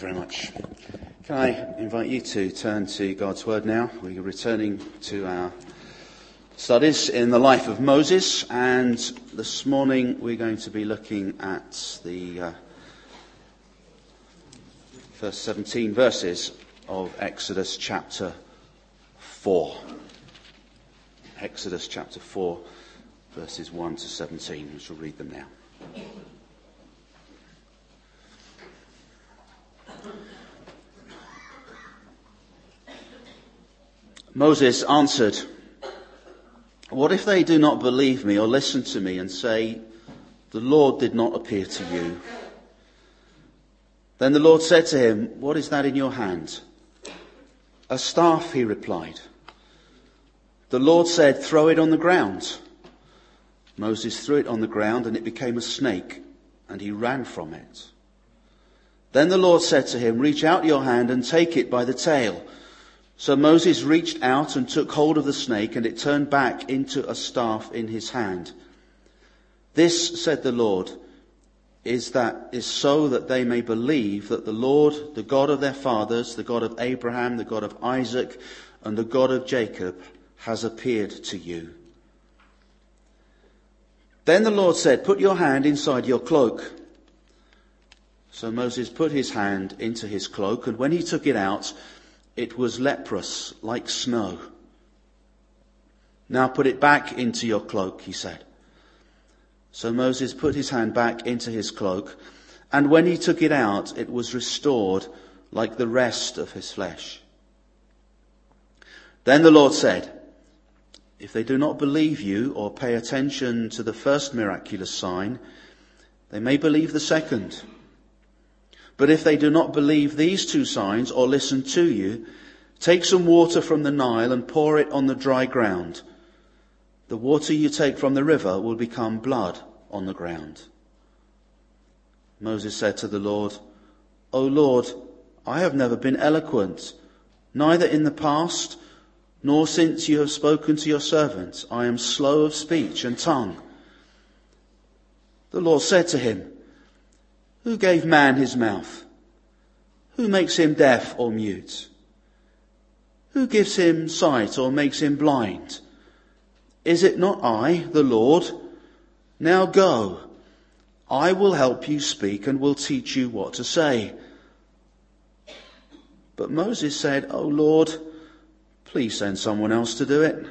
you very much. Can I invite you to turn to God's Word now? We're returning to our studies in the life of Moses, and this morning we're going to be looking at the uh, first 17 verses of Exodus chapter 4. Exodus chapter 4, verses 1 to 17. We shall read them now. Moses answered, What if they do not believe me or listen to me and say, The Lord did not appear to you? Then the Lord said to him, What is that in your hand? A staff, he replied. The Lord said, Throw it on the ground. Moses threw it on the ground and it became a snake and he ran from it. Then the Lord said to him, Reach out your hand and take it by the tail. So Moses reached out and took hold of the snake, and it turned back into a staff in his hand. This, said the Lord, is that is so that they may believe that the Lord, the God of their fathers, the God of Abraham, the God of Isaac, and the God of Jacob, has appeared to you. Then the Lord said, Put your hand inside your cloak. So Moses put his hand into his cloak, and when he took it out, it was leprous like snow. Now put it back into your cloak, he said. So Moses put his hand back into his cloak, and when he took it out, it was restored like the rest of his flesh. Then the Lord said, If they do not believe you or pay attention to the first miraculous sign, they may believe the second. But if they do not believe these two signs or listen to you, take some water from the Nile and pour it on the dry ground. The water you take from the river will become blood on the ground. Moses said to the Lord, O Lord, I have never been eloquent, neither in the past nor since you have spoken to your servants. I am slow of speech and tongue. The Lord said to him, who gave man his mouth? Who makes him deaf or mute? Who gives him sight or makes him blind? Is it not I, the Lord? Now go. I will help you speak and will teach you what to say. But Moses said, O Lord, please send someone else to do it.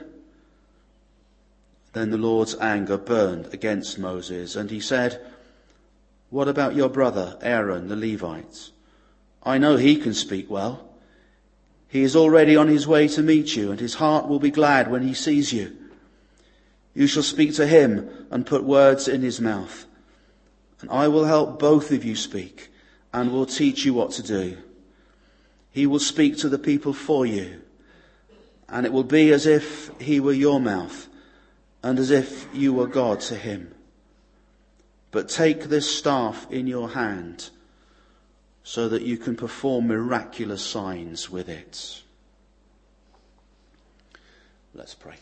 Then the Lord's anger burned against Moses and he said, what about your brother, Aaron the Levite? I know he can speak well. He is already on his way to meet you, and his heart will be glad when he sees you. You shall speak to him and put words in his mouth. And I will help both of you speak and will teach you what to do. He will speak to the people for you, and it will be as if he were your mouth and as if you were God to him. But take this staff in your hand so that you can perform miraculous signs with it. Let's pray.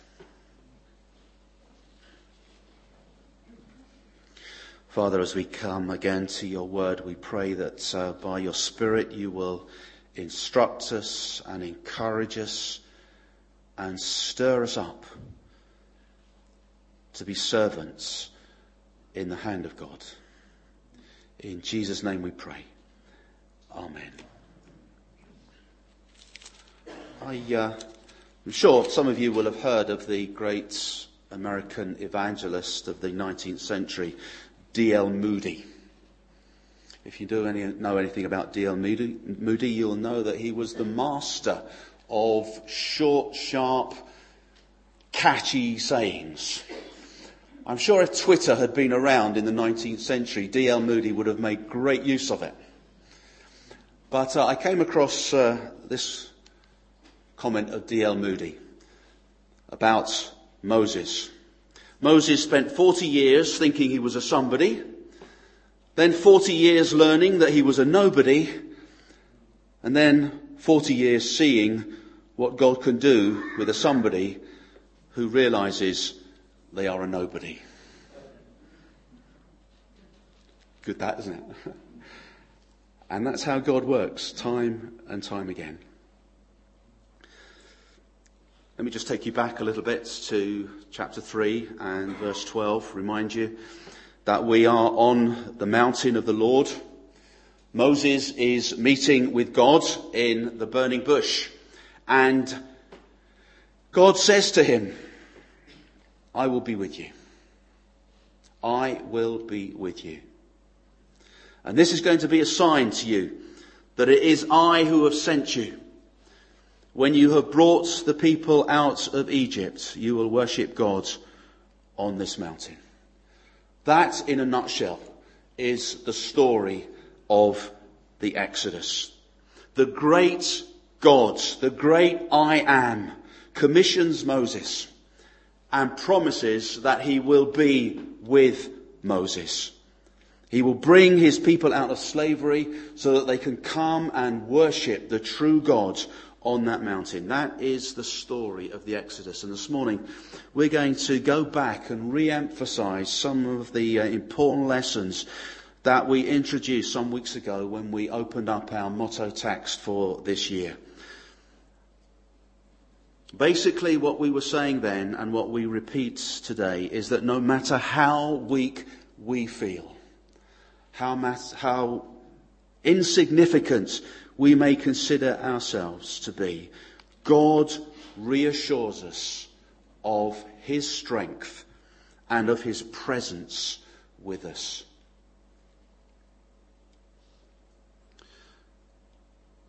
Father, as we come again to your word, we pray that uh, by your Spirit you will instruct us and encourage us and stir us up to be servants in the hand of God. In Jesus' name we pray. Amen. I, uh, I'm sure some of you will have heard of the great American evangelist of the 19th century, D.L. Moody. If you do any, know anything about D.L. Moody, Moody, you'll know that he was the master of short, sharp, catchy sayings. I'm sure if Twitter had been around in the 19th century, D.L. Moody would have made great use of it. But uh, I came across uh, this comment of D.L. Moody about Moses. Moses spent 40 years thinking he was a somebody, then 40 years learning that he was a nobody, and then 40 years seeing what God can do with a somebody who realizes they are a nobody. Good that, isn't it? And that's how God works, time and time again. Let me just take you back a little bit to chapter 3 and verse 12. Remind you that we are on the mountain of the Lord. Moses is meeting with God in the burning bush. And God says to him, I will be with you. I will be with you. And this is going to be a sign to you that it is I who have sent you. When you have brought the people out of Egypt, you will worship God on this mountain. That, in a nutshell, is the story of the Exodus. The great God, the great I am, commissions Moses and promises that he will be with Moses. He will bring his people out of slavery so that they can come and worship the true God on that mountain. That is the story of the Exodus. And this morning, we're going to go back and re-emphasize some of the uh, important lessons that we introduced some weeks ago when we opened up our motto text for this year. Basically, what we were saying then and what we repeat today is that no matter how weak we feel, how, how insignificant we may consider ourselves to be, God reassures us of His strength and of His presence with us.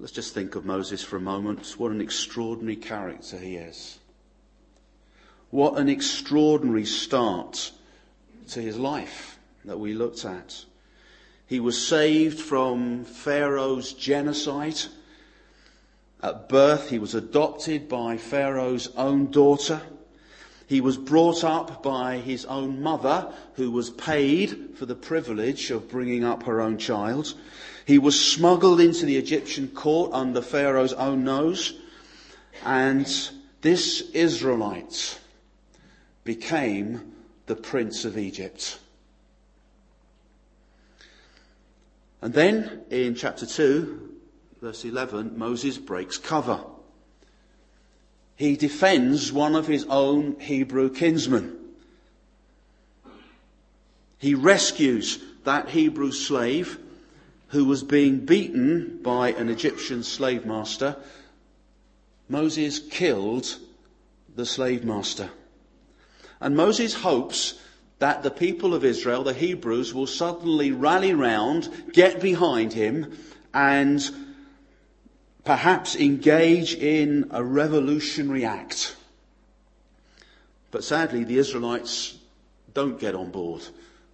Let's just think of Moses for a moment. What an extraordinary character he is. What an extraordinary start to his life that we looked at. He was saved from Pharaoh's genocide. At birth, he was adopted by Pharaoh's own daughter. He was brought up by his own mother, who was paid for the privilege of bringing up her own child. He was smuggled into the Egyptian court under Pharaoh's own nose. And this Israelite became the prince of Egypt. And then in chapter 2, verse 11, Moses breaks cover. He defends one of his own Hebrew kinsmen. He rescues that Hebrew slave who was being beaten by an Egyptian slave master. Moses killed the slave master. And Moses hopes that the people of Israel, the Hebrews, will suddenly rally round, get behind him, and perhaps engage in a revolutionary act. But sadly, the Israelites don't get on board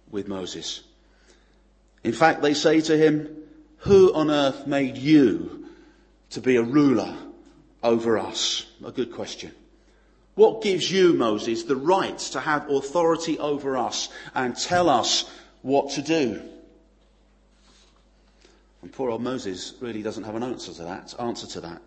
with Moses. In fact, they say to him, Who on earth made you to be a ruler over us? A good question. What gives you, Moses, the right to have authority over us and tell us what to do? And poor old Moses really doesn't have an answer to that. Answer to that.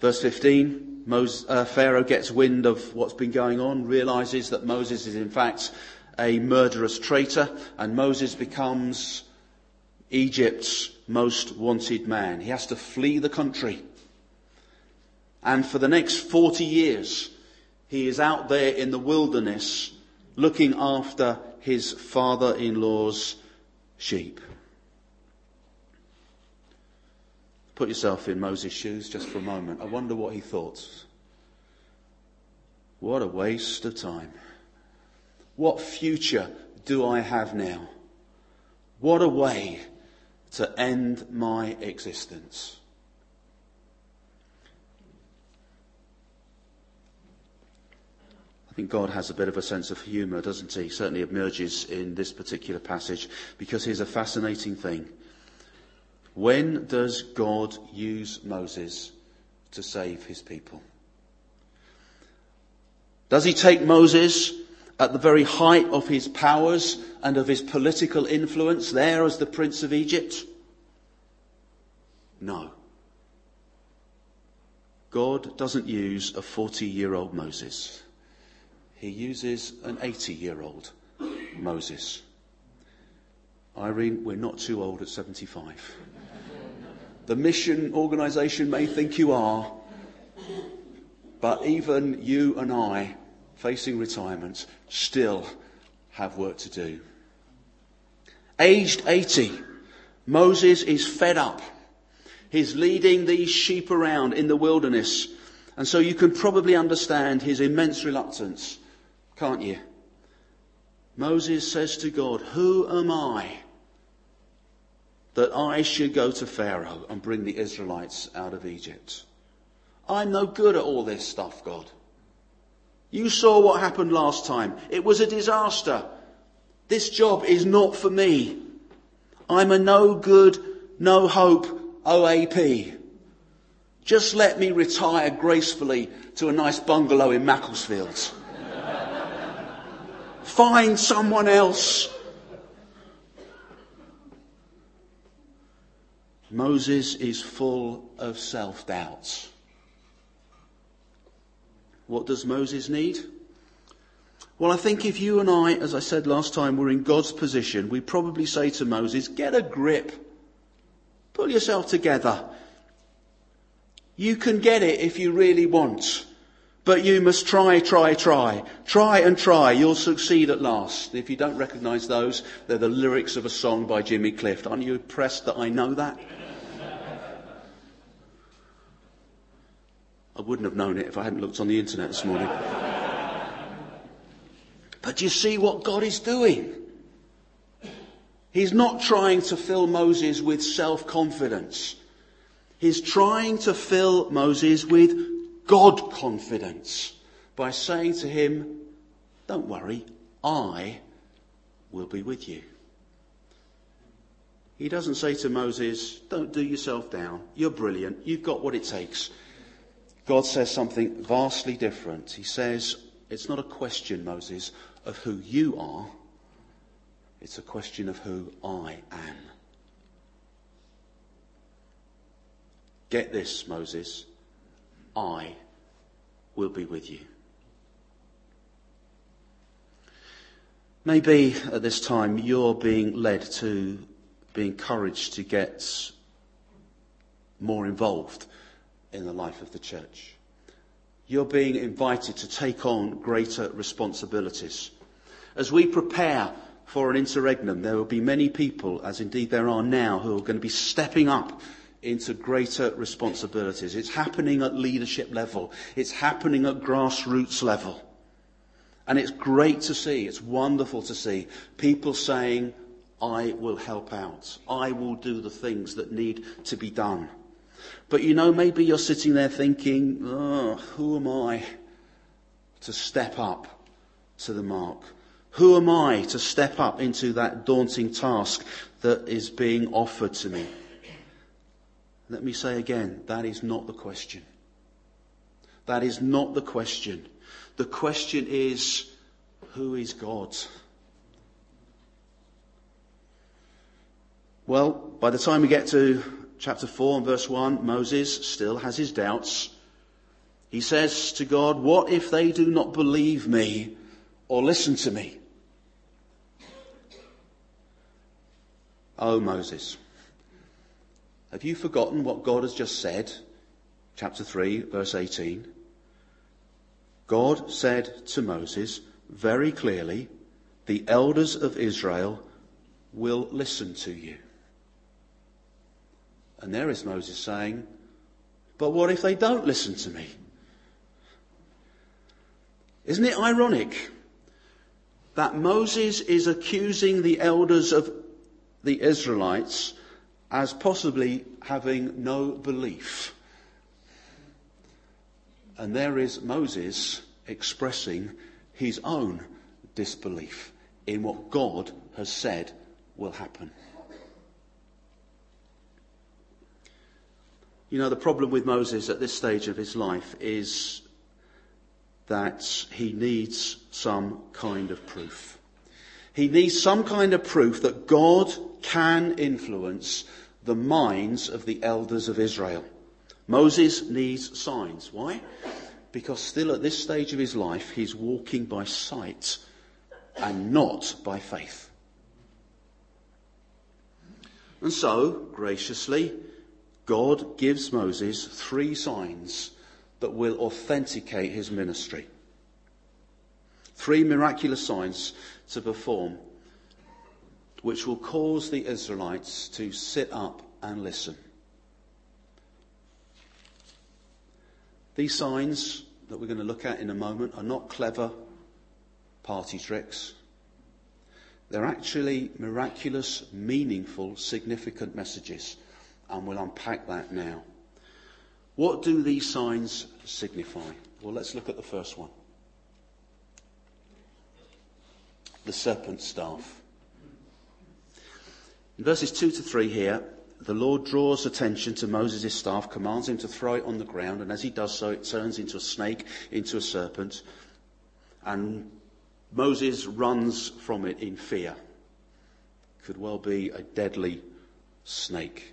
Verse 15, Moses, uh, Pharaoh gets wind of what's been going on, realizes that Moses is in fact a murderous traitor, and Moses becomes Egypt's most wanted man. He has to flee the country. And for the next 40 years, he is out there in the wilderness looking after his father-in-law's sheep. Put yourself in Moses' shoes just for a moment. I wonder what he thought. What a waste of time. What future do I have now? What a way to end my existence. Think God has a bit of a sense of humour, doesn't he? Certainly emerges in this particular passage because here's a fascinating thing. When does God use Moses to save his people? Does he take Moses at the very height of his powers and of his political influence there as the Prince of Egypt? No. God doesn't use a 40 year old Moses he uses an 80 year old Moses. Irene, we're not too old at 75. The mission organisation may think you are, but even you and I, facing retirement, still have work to do. Aged 80, Moses is fed up. He's leading these sheep around in the wilderness. And so you can probably understand his immense reluctance, can't you? Moses says to God, Who am I that I should go to Pharaoh and bring the Israelites out of Egypt? I'm no good at all this stuff, God. You saw what happened last time. It was a disaster. This job is not for me. I'm a no good, no hope OAP. Just let me retire gracefully to a nice bungalow in Macclesfield. Find someone else. Moses is full of self doubts. What does Moses need? Well, I think if you and I, as I said last time, were in God's position, we'd probably say to Moses, get a grip. Pull yourself together. You can get it if you really want. But you must try, try, try. Try and try. You'll succeed at last. If you don't recognise those, they're the lyrics of a song by Jimmy Cliff. Aren't you impressed that I know that? I wouldn't have known it if I hadn't looked on the internet this morning. But you see what God is doing? He's not trying to fill Moses with self-confidence. He's trying to fill Moses with God confidence by saying to him, don't worry, I will be with you. He doesn't say to Moses, don't do yourself down. You're brilliant. You've got what it takes. God says something vastly different. He says, it's not a question, Moses, of who you are. It's a question of who I am. Get this, Moses. I will be with you. Maybe at this time you're being led to be encouraged to get more involved in the life of the church. You're being invited to take on greater responsibilities. As we prepare for an interregnum, there will be many people, as indeed there are now, who are going to be stepping up into greater responsibilities. It's happening at leadership level. It's happening at grassroots level. And it's great to see, it's wonderful to see people saying, I will help out. I will do the things that need to be done. But you know, maybe you're sitting there thinking, oh, who am I to step up to the mark? Who am I to step up into that daunting task that is being offered to me? Let me say again, that is not the question. That is not the question. The question is, who is God? Well, by the time we get to chapter 4 and verse 1, Moses still has his doubts. He says to God, What if they do not believe me or listen to me? Oh, Moses, have you forgotten what God has just said? Chapter 3, verse 18. God said to Moses very clearly, The elders of Israel will listen to you. And there is Moses saying, But what if they don't listen to me? Isn't it ironic that Moses is accusing the elders of the Israelites as possibly having no belief? And there is Moses expressing his own disbelief in what God has said will happen. You know, the problem with Moses at this stage of his life is that he needs some kind of proof. He needs some kind of proof that God can influence the minds of the elders of Israel. Moses needs signs. Why? Because still at this stage of his life, he's walking by sight and not by faith. And so, graciously, God gives Moses three signs that will authenticate his ministry. Three miraculous signs to perform, which will cause the Israelites to sit up and listen. These signs that we're going to look at in a moment are not clever party tricks. They're actually miraculous, meaningful, significant messages. And we'll unpack that now. What do these signs signify? Well, let's look at the first one the serpent staff. In verses 2 to 3 here, the Lord draws attention to Moses' staff, commands him to throw it on the ground, and as he does so, it turns into a snake, into a serpent, and Moses runs from it in fear. Could well be a deadly snake.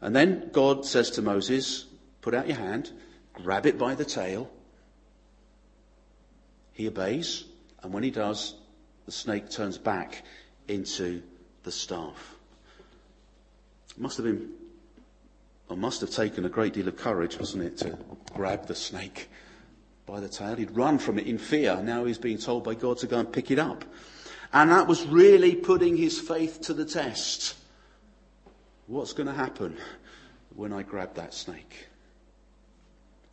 And then God says to Moses, Put out your hand, grab it by the tail. He obeys, and when he does, the snake turns back into the staff. It must have been, or must have taken a great deal of courage, wasn't it, to grab the snake by the tail. He'd run from it in fear. Now he's being told by God to go and pick it up. And that was really putting his faith to the test. What's going to happen when I grab that snake?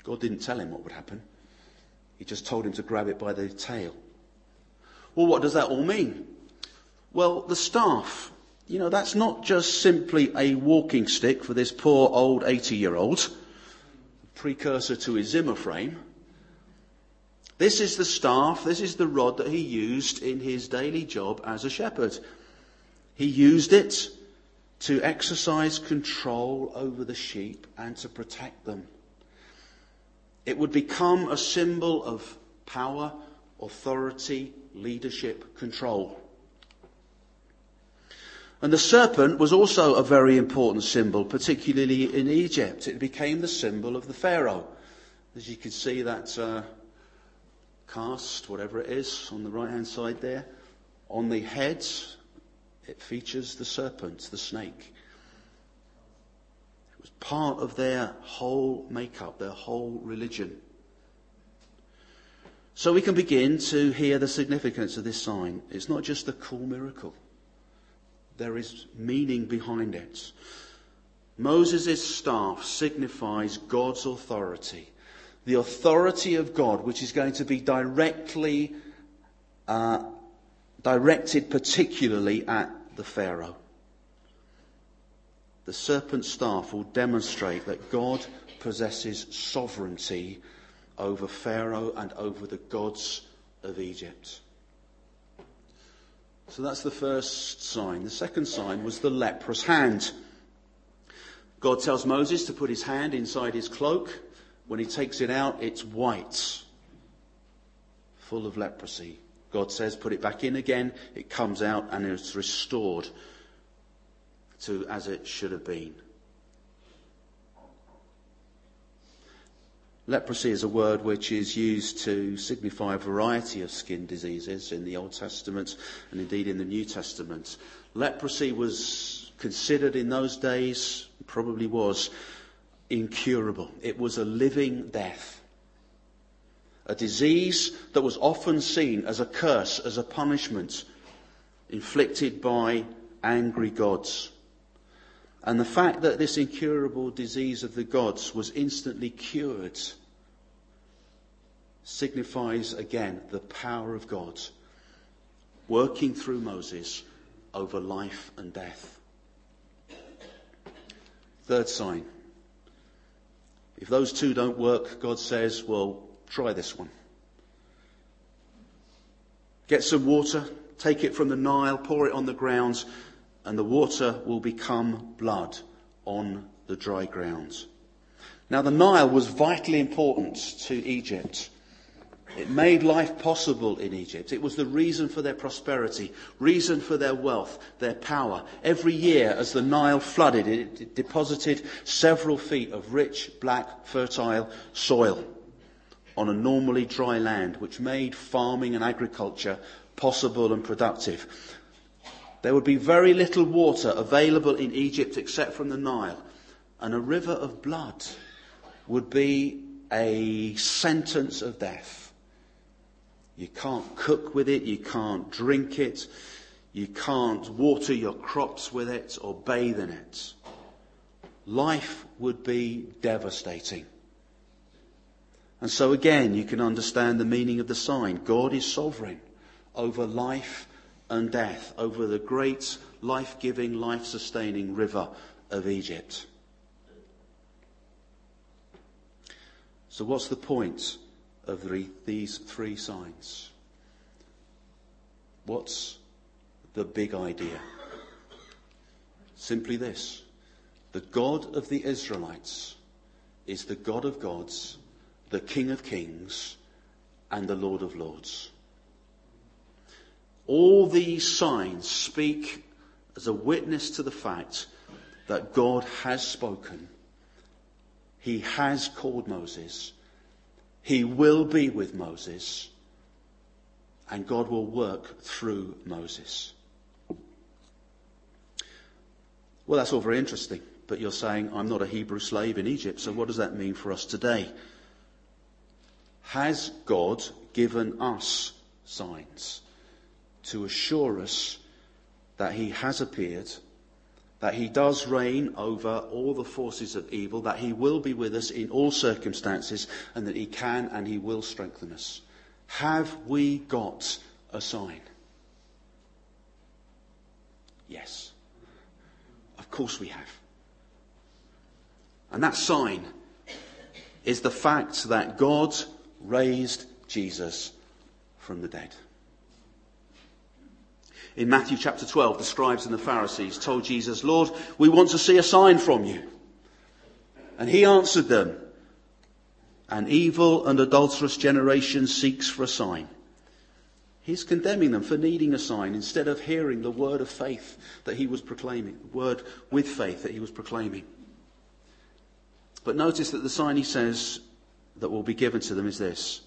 God didn't tell him what would happen. He just told him to grab it by the tail. Well, what does that all mean? Well, the staff, you know, that's not just simply a walking stick for this poor old 80 year old, precursor to his Zimmer frame. This is the staff, this is the rod that he used in his daily job as a shepherd. He used it to exercise control over the sheep and to protect them. It would become a symbol of power, authority, leadership, control. And the serpent was also a very important symbol, particularly in Egypt. It became the symbol of the Pharaoh. As you can see, that uh, cast, whatever it is, on the right hand side there. On the head, it features the serpent, the snake. It was part of their whole makeup, their whole religion. So we can begin to hear the significance of this sign. It's not just a cool miracle. There is meaning behind it. Moses' staff signifies God's authority the authority of God, which is going to be directly uh, directed particularly at the Pharaoh. The serpent staff will demonstrate that God possesses sovereignty over Pharaoh and over the gods of Egypt. So that's the first sign. The second sign was the leprous hand. God tells Moses to put his hand inside his cloak when he takes it out, it's white, full of leprosy. God says, put it back in again. It comes out and it's restored to as it should have been. Leprosy is a word which is used to signify a variety of skin diseases in the Old Testament and indeed in the New Testament. Leprosy was considered in those days, probably was, incurable. It was a living death. A disease that was often seen as a curse, as a punishment inflicted by angry gods. And the fact that this incurable disease of the gods was instantly cured signifies again the power of God working through Moses over life and death. Third sign if those two don't work, God says, well, try this one. Get some water, take it from the Nile, pour it on the grounds, and the water will become blood on the dry ground. Now, the Nile was vitally important to Egypt. It made life possible in Egypt. It was the reason for their prosperity, reason for their wealth, their power. Every year, as the Nile flooded, it deposited several feet of rich, black, fertile soil on a normally dry land, which made farming and agriculture possible and productive. There would be very little water available in Egypt except from the Nile, and a river of blood would be a sentence of death. You can't cook with it, you can't drink it, you can't water your crops with it or bathe in it. Life would be devastating. And so again, you can understand the meaning of the sign. God is sovereign over life and death, over the great life-giving, life-sustaining river of Egypt. So what's the point of the, these three signs? What's the big idea? Simply this. The God of the Israelites is the God of gods, the King of kings, and the Lord of lords. All these signs speak as a witness to the fact that God has spoken. He has called Moses. He will be with Moses. And God will work through Moses. Well, that's all very interesting. But you're saying, I'm not a Hebrew slave in Egypt, so what does that mean for us today? Has God given us signs to assure us that He has appeared, that He does reign over all the forces of evil, that He will be with us in all circumstances, and that He can and He will strengthen us? Have we got a sign? Yes. Of course we have. And that sign is the fact that God raised Jesus from the dead. In Matthew chapter 12, the scribes and the Pharisees told Jesus, Lord, we want to see a sign from you. And he answered them, an evil and adulterous generation seeks for a sign. He's condemning them for needing a sign instead of hearing the word of faith that he was proclaiming, the word with faith that he was proclaiming. But notice that the sign he says that will be given to them is this.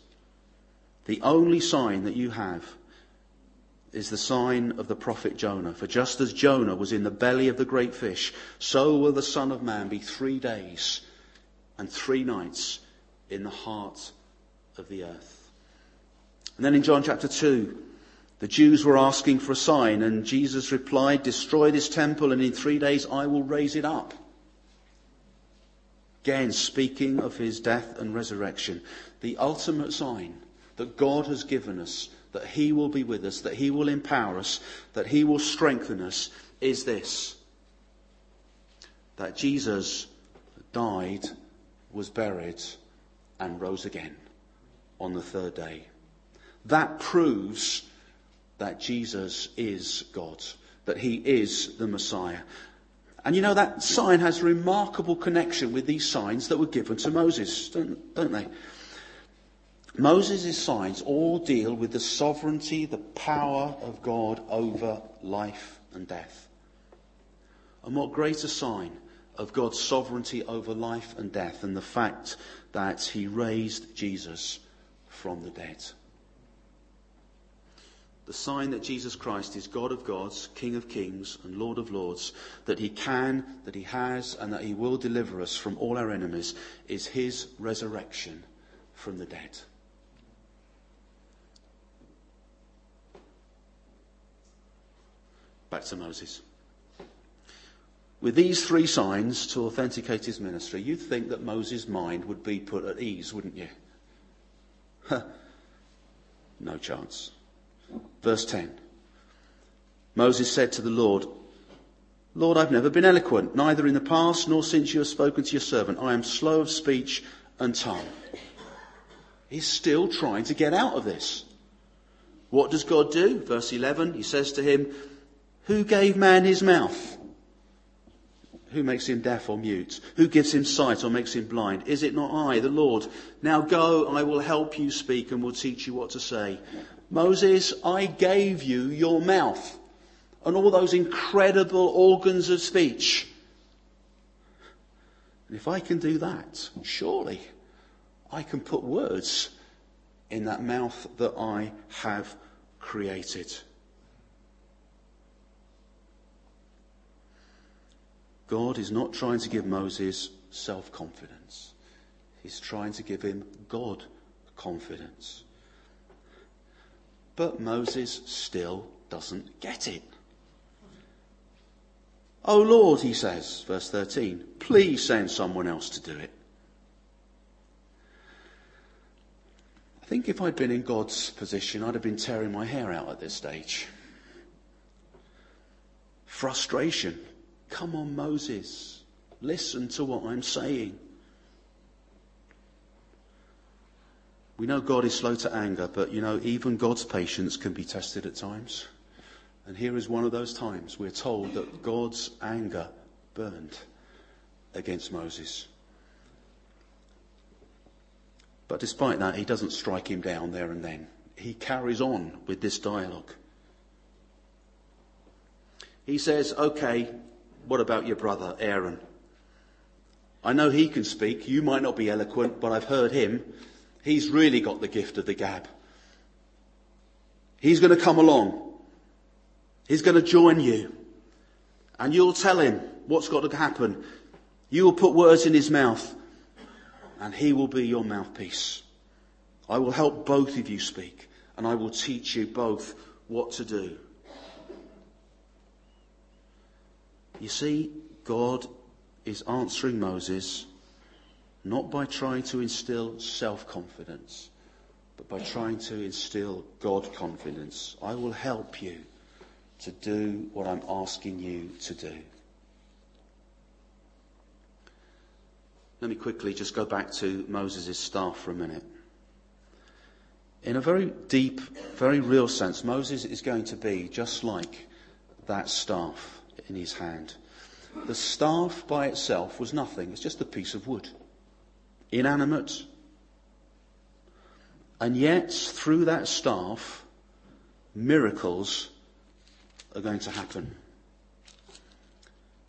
The only sign that you have is the sign of the prophet Jonah. For just as Jonah was in the belly of the great fish, so will the Son of Man be three days and three nights in the heart of the earth. And then in John chapter 2, the Jews were asking for a sign, and Jesus replied, Destroy this temple, and in three days I will raise it up. Again, speaking of his death and resurrection, the ultimate sign that God has given us, that he will be with us, that he will empower us, that he will strengthen us, is this that Jesus died, was buried, and rose again on the third day. That proves that Jesus is God, that he is the Messiah. And you know, that sign has remarkable connection with these signs that were given to Moses, don't, don't they? Moses' signs all deal with the sovereignty, the power of God over life and death. And what greater sign of God's sovereignty over life and death than the fact that he raised Jesus from the dead? the sign that Jesus Christ is God of gods, King of kings, and Lord of lords, that he can, that he has, and that he will deliver us from all our enemies, is his resurrection from the dead. Back to Moses. With these three signs to authenticate his ministry, you'd think that Moses' mind would be put at ease, wouldn't you? no chance. Verse 10. Moses said to the Lord, Lord, I've never been eloquent, neither in the past nor since you have spoken to your servant. I am slow of speech and tongue. He's still trying to get out of this. What does God do? Verse 11, he says to him, Who gave man his mouth? Who makes him deaf or mute? Who gives him sight or makes him blind? Is it not I, the Lord? Now go, I will help you speak and will teach you what to say. Moses, I gave you your mouth and all those incredible organs of speech. And if I can do that, surely I can put words in that mouth that I have created. God is not trying to give Moses self confidence, He's trying to give him God confidence. But Moses still doesn't get it. Oh Lord, he says, verse 13, please send someone else to do it. I think if I'd been in God's position, I'd have been tearing my hair out at this stage. Frustration. Come on, Moses. Listen to what I'm saying. We know God is slow to anger, but you know, even God's patience can be tested at times. And here is one of those times we're told that God's anger burned against Moses. But despite that, he doesn't strike him down there and then. He carries on with this dialogue. He says, okay, what about your brother, Aaron? I know he can speak. You might not be eloquent, but I've heard him. He's really got the gift of the gab. He's going to come along. He's going to join you. And you'll tell him what's got to happen. You will put words in his mouth. And he will be your mouthpiece. I will help both of you speak. And I will teach you both what to do. You see, God is answering Moses not by trying to instill self-confidence, but by trying to instill God confidence. I will help you to do what I'm asking you to do. Let me quickly just go back to Moses' staff for a minute. In a very deep, very real sense, Moses is going to be just like that staff in his hand. The staff by itself was nothing. It's just a piece of wood. Inanimate. And yet, through that staff, miracles are going to happen.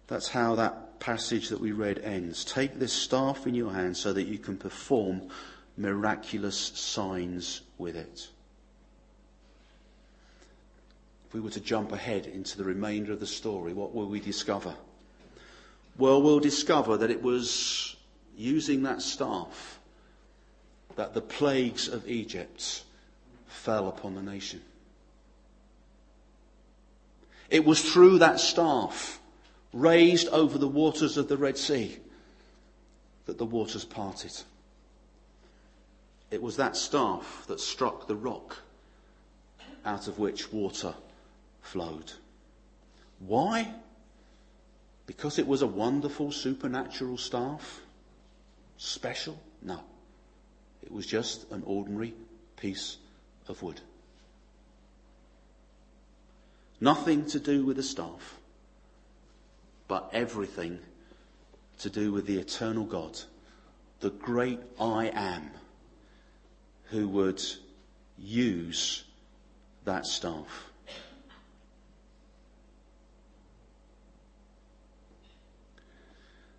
That's how that passage that we read ends. Take this staff in your hand so that you can perform miraculous signs with it. If we were to jump ahead into the remainder of the story, what will we discover? Well, we'll discover that it was using that staff that the plagues of Egypt fell upon the nation. It was through that staff raised over the waters of the Red Sea that the waters parted. It was that staff that struck the rock out of which water flowed. Why? Because it was a wonderful supernatural staff? Special? No. It was just an ordinary piece of wood. Nothing to do with the staff, but everything to do with the eternal God, the great I am, who would use that staff.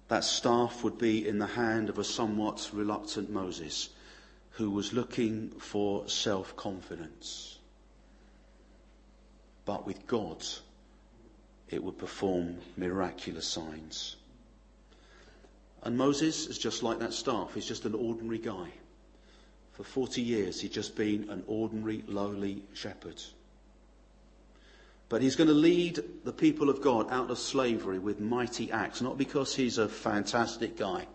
That staff would be in the hand of a somewhat reluctant Moses who was looking for self confidence. But with God, it would perform miraculous signs. And Moses is just like that staff. He's just an ordinary guy. For 40 years, he'd just been an ordinary, lowly shepherd. But he's going to lead the people of God out of slavery with mighty acts, not because he's a fantastic guy,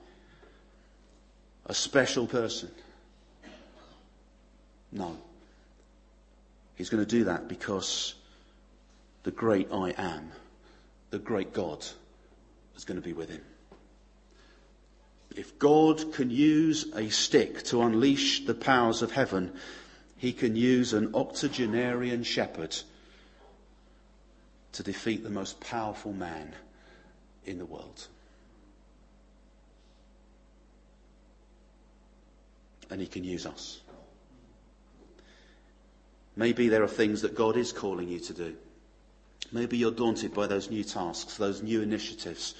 a special person. No. He's going to do that because the great I am, the great God, is going to be with him. If God can use a stick to unleash the powers of heaven, he can use an octogenarian shepherd to defeat the most powerful man in the world. And he can use us. Maybe there are things that God is calling you to do. Maybe you're daunted by those new tasks, those new initiatives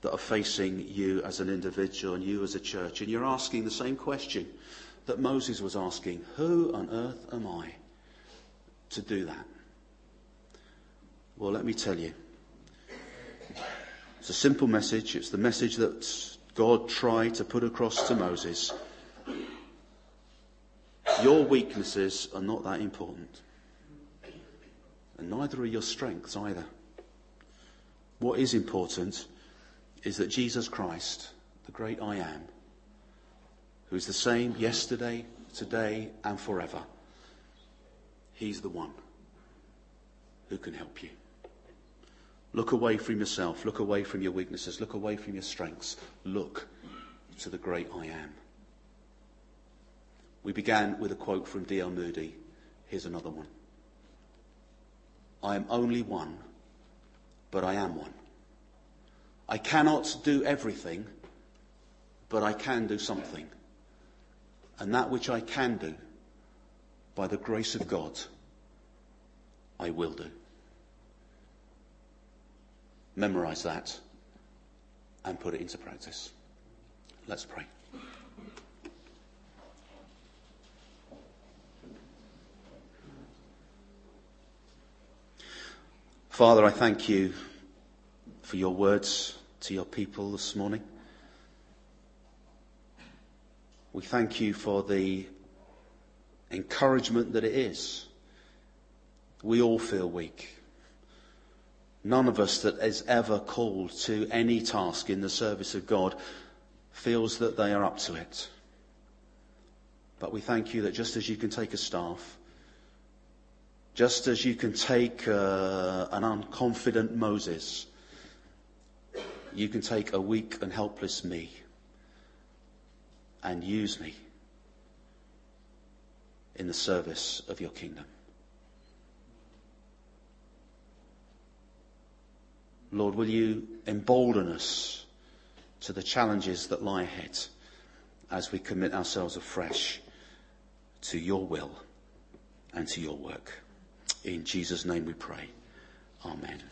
that are facing you as an individual and you as a church, and you're asking the same question that Moses was asking Who on earth am I to do that? Well, let me tell you. It's a simple message. It's the message that God tried to put across to Moses. Your weaknesses are not that important. And neither are your strengths either. What is important is that Jesus Christ, the great I am, who is the same yesterday, today, and forever, he's the one who can help you. Look away from yourself. Look away from your weaknesses. Look away from your strengths. Look to the great I am. We began with a quote from D.L. Moody. Here's another one. I am only one, but I am one. I cannot do everything, but I can do something. And that which I can do, by the grace of God, I will do. Memorize that and put it into practice. Let's pray. Father, I thank you for your words to your people this morning. We thank you for the encouragement that it is. We all feel weak. None of us that is ever called to any task in the service of God feels that they are up to it. But we thank you that just as you can take a staff, just as you can take uh, an unconfident Moses, you can take a weak and helpless me and use me in the service of your kingdom. Lord, will you embolden us to the challenges that lie ahead as we commit ourselves afresh to your will and to your work. In Jesus' name we pray. Amen.